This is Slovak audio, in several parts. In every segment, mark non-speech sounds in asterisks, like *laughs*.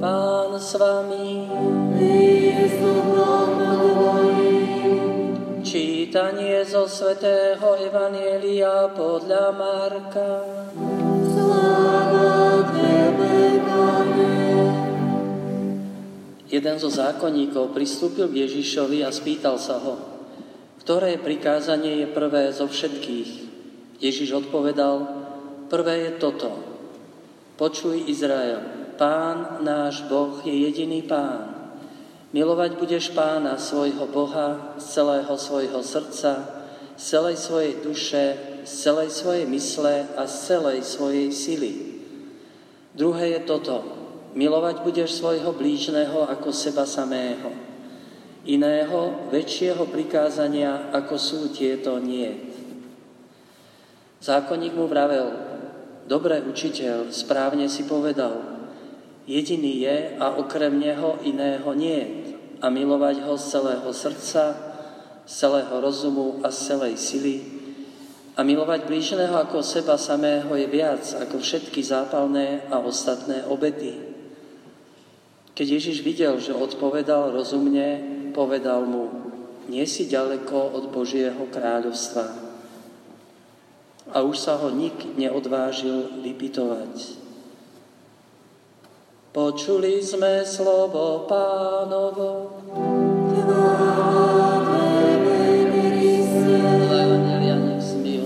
Pán s vami. Čítanie zo svätého Evanielia podľa Marka. Jeden zo zákonníkov pristúpil k Ježišovi a spýtal sa ho, ktoré prikázanie je prvé zo všetkých. Ježiš odpovedal, prvé je toto. Počuj Izrael, Pán náš Boh je jediný Pán. Milovať budeš Pána svojho Boha z celého svojho srdca, z celej svojej duše, z celej svojej mysle a z celej svojej sily. Druhé je toto. Milovať budeš svojho blížneho ako seba samého. Iného, väčšieho prikázania, ako sú tieto, nie. Zákonník mu vravel, dobré učiteľ, správne si povedal, Jediný je a okrem Neho iného nie. A milovať Ho z celého srdca, z celého rozumu a z celej sily. A milovať blížneho ako seba samého je viac ako všetky zápalné a ostatné obety. Keď Ježiš videl, že odpovedal rozumne, povedal mu, nie si ďaleko od Božieho kráľovstva. A už sa ho nik neodvážil vypitovať. Počuli sme slovo pánovo.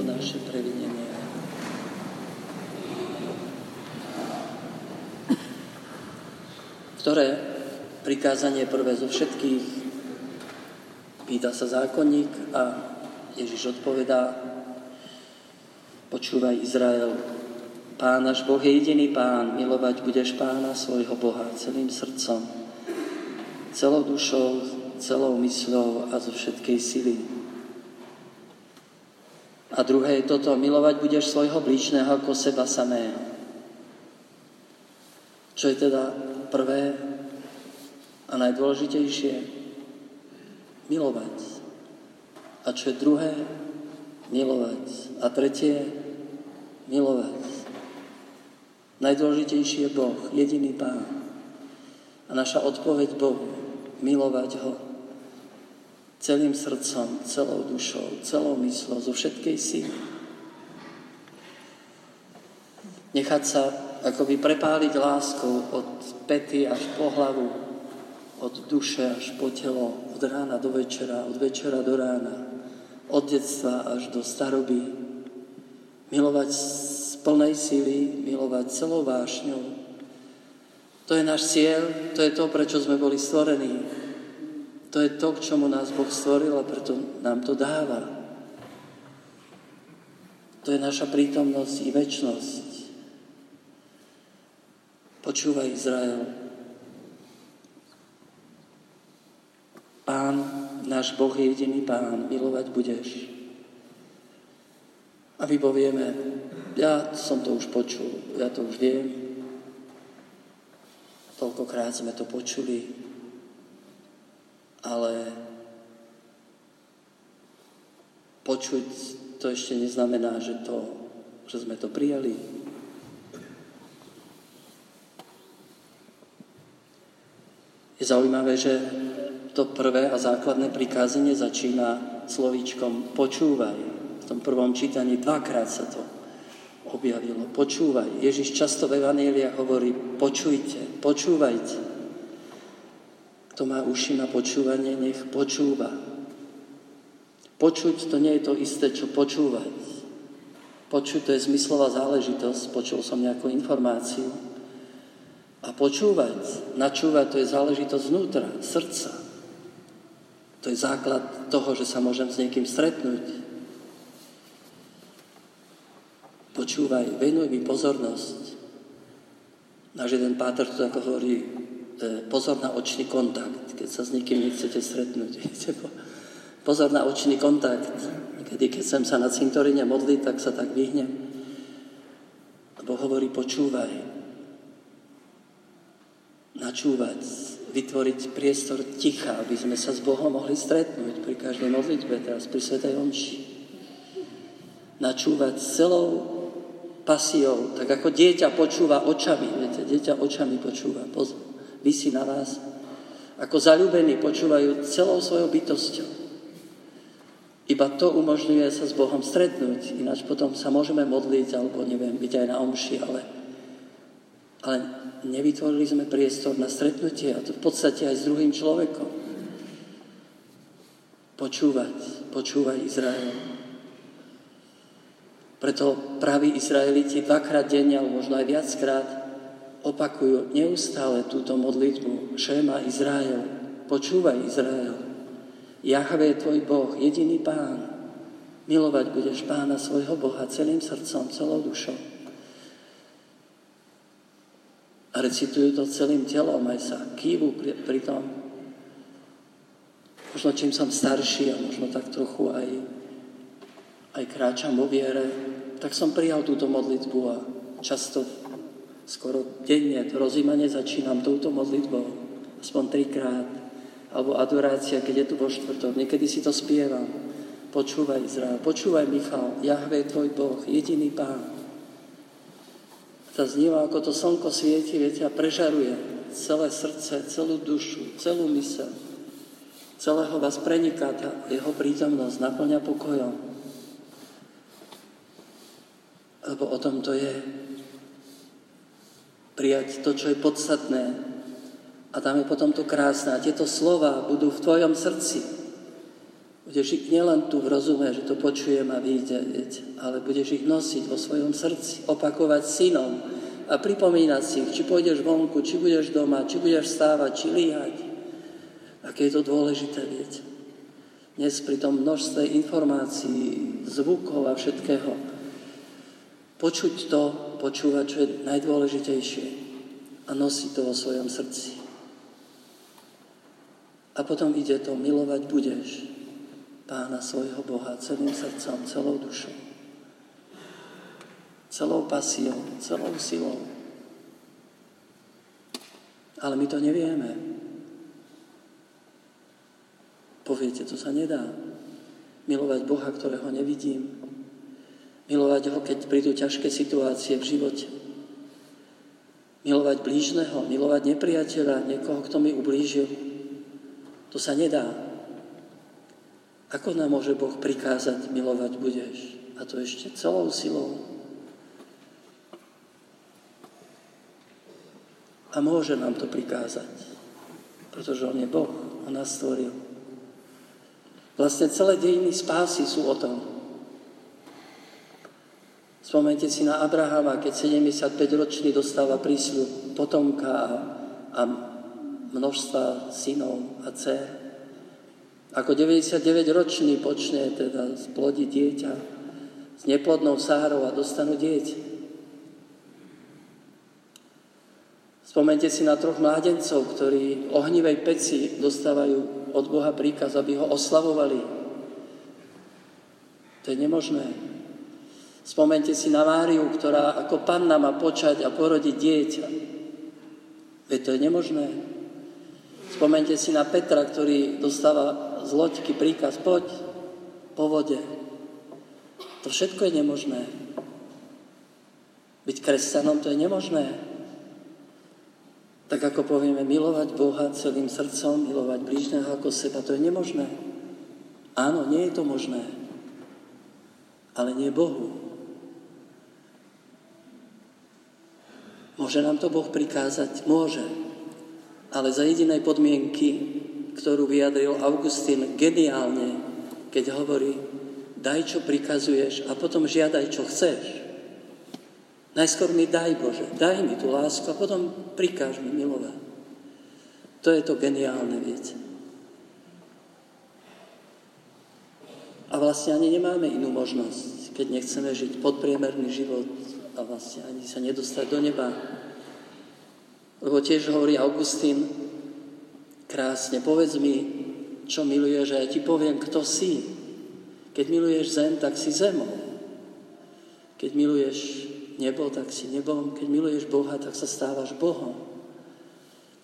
naše previnenie. Ktoré prikázanie prvé zo všetkých? Pýta sa zákonník a Ježiš odpovedá, počúvaj Izrael, Pán náš Boh je jediný Pán, milovať budeš Pána svojho Boha celým srdcom, celou dušou, celou mysľou a zo všetkej sily. A druhé je toto, milovať budeš svojho blížneho ako seba samého. Čo je teda prvé a najdôležitejšie? Milovať. A čo je druhé? Milovať. A tretie? Milovať. Najdôležitejší je Boh, jediný Pán. A naša odpoveď Bohu, milovať Ho celým srdcom, celou dušou, celou myslou, zo všetkej síly. Nechať sa akoby prepáliť láskou od pety až po hlavu, od duše až po telo, od rána do večera, od večera do rána, od detstva až do staroby. Milovať plnej síly milovať celou vášňou. To je náš cieľ, to je to, prečo sme boli stvorení. To je to, k čomu nás Boh stvoril a preto nám to dáva. To je naša prítomnosť i väčnosť. Počúvaj Izrael. Pán, náš Boh je jediný Pán, milovať budeš. A my povieme, ja som to už počul, ja to už viem. Toľkokrát sme to počuli, ale počuť to ešte neznamená, že, to, že sme to prijali. Je zaujímavé, že to prvé a základné prikázanie začína slovíčkom počúvaj. V tom prvom čítaní dvakrát sa to objavilo. Počúvaj. Ježiš často v Evanília hovorí, počujte, počúvajte. Kto má uši na počúvanie, nech počúva. Počuť to nie je to isté, čo počúvať. Počuť to je zmyslová záležitosť, počul som nejakú informáciu. A počúvať, načúvať, to je záležitosť vnútra, srdca. To je základ toho, že sa môžem s niekým stretnúť, Počúvaj, venuj mi pozornosť. Náš jeden páter to ako hovorí, e, pozor na očný kontakt, keď sa s nikým nechcete stretnúť. *laughs* Pozor na očný kontakt. Kedy, keď sem sa na cintoríne modliť, tak sa tak vyhnem. Lebo hovorí, počúvaj. Načúvať, vytvoriť priestor ticha, aby sme sa s Bohom mohli stretnúť pri každej modlitbe, teraz pri Svetej Omši. Načúvať celou pasiou, tak ako dieťa počúva očami, viete, dieťa očami počúva, vysí na vás, ako zalúbení počúvajú celou svojou bytosťou. Iba to umožňuje sa s Bohom stretnúť, ináč potom sa môžeme modliť, alebo neviem, byť aj na omši, ale, ale nevytvorili sme priestor na stretnutie a to v podstate aj s druhým človekom. Počúvať, počúvať Izrael. Preto praví Izraeliti dvakrát denne, alebo možno aj viackrát, opakujú neustále túto modlitbu. Šéma Izrael, počúvaj Izrael. Jahve je tvoj Boh, jediný Pán. Milovať budeš Pána svojho Boha celým srdcom, celou dušou. A recitujú to celým telom, aj sa kývu pri, pri tom. Možno čím som starší a možno tak trochu aj, aj kráčam vo viere, tak som prijal túto modlitbu a často skoro denne to rozímanie začínam touto modlitbou, aspoň trikrát, alebo adorácia, keď je tu vo štvrtok. Niekedy si to spievam. Počúvaj Izrael, počúvaj Michal, Jahve tvoj Boh, jediný Pán. Tá zníva, ako to slnko svieti, viete, a prežaruje celé srdce, celú dušu, celú mysel. Celého vás preniká tá jeho prítomnosť, naplňa pokojom. Lebo o tom to je prijať to, čo je podstatné. A tam je potom to krásne. A tieto slova budú v tvojom srdci. Budeš ich nielen tu v rozume, že to počujem a vidieť, ale budeš ich nosiť vo svojom srdci, opakovať synom a pripomínať si ich, či pôjdeš vonku, či budeš doma, či budeš stávať, či líhať. Aké je to dôležité, viete. Dnes pri tom množstve informácií, zvukov a všetkého, počuť to, počúvať, čo je najdôležitejšie a nosiť to vo svojom srdci. A potom ide to, milovať budeš Pána svojho Boha celým srdcom, celou dušou, celou pasiou, celou silou. Ale my to nevieme. Poviete, to sa nedá. Milovať Boha, ktorého nevidím, Milovať ho, keď prídu ťažké situácie v živote. Milovať blížneho, milovať nepriateľa, niekoho, kto mi ublížil. To sa nedá. Ako nám môže Boh prikázať, milovať budeš? A to ešte celou silou. A môže nám to prikázať, pretože On je Boh, On nás stvoril. Vlastne celé dejiny spásy sú o tom, Spomente si na Abrahama, keď 75-ročný dostáva prísľub potomka a, a množstva synov a dcer. Ako 99-ročný počne teda splodiť dieťa s neplodnou Sárou a dostanú dieťa. Spomente si na troch mládencov, ktorí ohnivej peci dostávajú od Boha príkaz, aby ho oslavovali. To je nemožné. Spomente si na Máriu, ktorá ako panna má počať a porodiť dieťa. Veď to je nemožné. Spomente si na Petra, ktorý dostáva z loďky príkaz, poď po vode. To všetko je nemožné. Byť kresťanom to je nemožné. Tak ako povieme, milovať Boha celým srdcom, milovať blížneho ako seba, to je nemožné. Áno, nie je to možné. Ale nie Bohu. Môže nám to Boh prikázať? Môže. Ale za jedinej podmienky, ktorú vyjadril Augustín geniálne, keď hovorí, daj, čo prikazuješ a potom žiadaj, čo chceš. Najskôr mi daj, Bože, daj mi tú lásku a potom prikáž mi milovať. To je to geniálne, viete. A vlastne ani nemáme inú možnosť, keď nechceme žiť podpriemerný život a vlastne ani sa nedostať do neba. Lebo tiež hovorí Augustín krásne, povedz mi, čo miluješ a ja ti poviem, kto si. Keď miluješ zem, tak si zemou. Keď miluješ nebo, tak si nebom. Keď miluješ Boha, tak sa stávaš Bohom.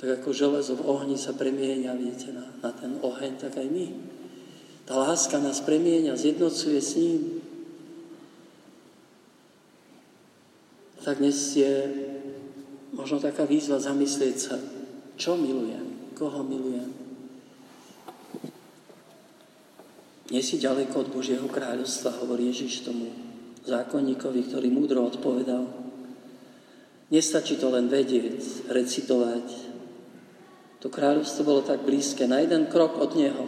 Tak ako železo v ohni sa premieňa, viete, na, na ten oheň, tak aj my. Tá láska nás premieňa, zjednocuje s ním. Tak dnes je možno taká výzva zamyslieť sa, Čo milujem? Koho milujem? Nie si ďaleko od Božieho kráľovstva, hovorí Ježiš tomu zákonníkovi, ktorý múdro odpovedal. Nestačí to len vedieť, recitovať. To kráľovstvo bolo tak blízke, na jeden krok od neho.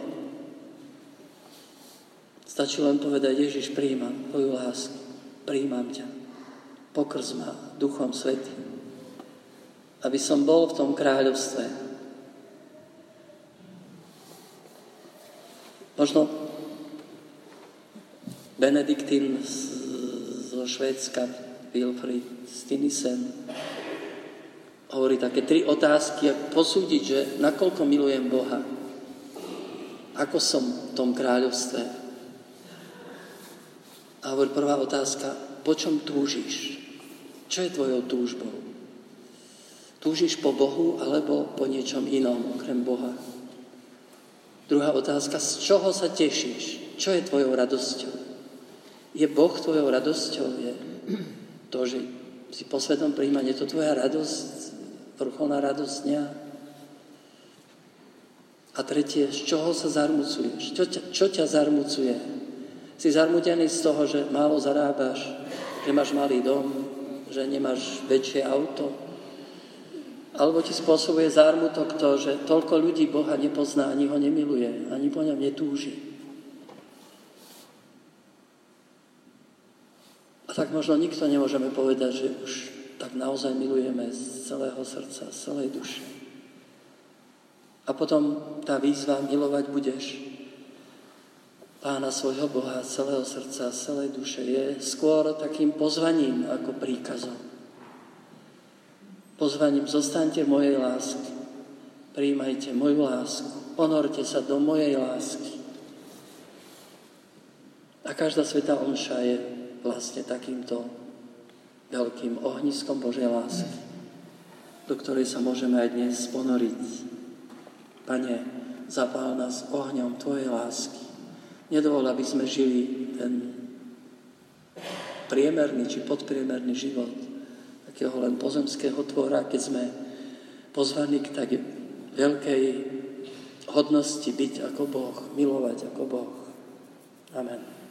Stačí len povedať, Ježiš, príjmam tvoju lásku, príjmam ťa, pokrz ma Duchom Svetým, aby som bol v tom kráľovstve. Možno Benediktín zo Švédska, Wilfried Stinisen, hovorí také tri otázky, ako posúdiť, že nakoľko milujem Boha, ako som v tom kráľovstve. A hovorí prvá otázka, po čom túžiš? Čo je tvojou túžbou? Túžiš po Bohu alebo po niečom inom, okrem Boha? Druhá otázka, z čoho sa tešíš? Čo je tvojou radosťou? Je Boh tvojou radosťou? Je to, že si po svetom príjmaní, je to tvoja radosť? vrcholná radosť dňa. A tretie, z čoho sa zarmucuješ? Čo ťa, čo ťa zarmucuje? Si zarmutený z toho, že málo zarábaš, že máš malý dom, že nemáš väčšie auto? Alebo ti spôsobuje zármutok to, že toľko ľudí Boha nepozná, ani ho nemiluje, ani po ňom netúži. A tak možno nikto nemôžeme povedať, že už tak naozaj milujeme z celého srdca, z celej duše. A potom tá výzva milovať budeš pána svojho Boha celého srdca, celej duše je skôr takým pozvaním ako príkazom. Pozvaním zostaňte v mojej lásky, príjmajte moju lásku, ponorte sa do mojej lásky. A každá sveta omša je vlastne takýmto veľkým ohniskom Božej lásky, do ktorej sa môžeme aj dnes ponoriť. Pane, zapál nás ohňom Tvojej lásky. Nedovol, aby sme žili ten priemerný či podpriemerný život takého len pozemského tvora, keď sme pozvaní k tak veľkej hodnosti byť ako Boh, milovať ako Boh. Amen.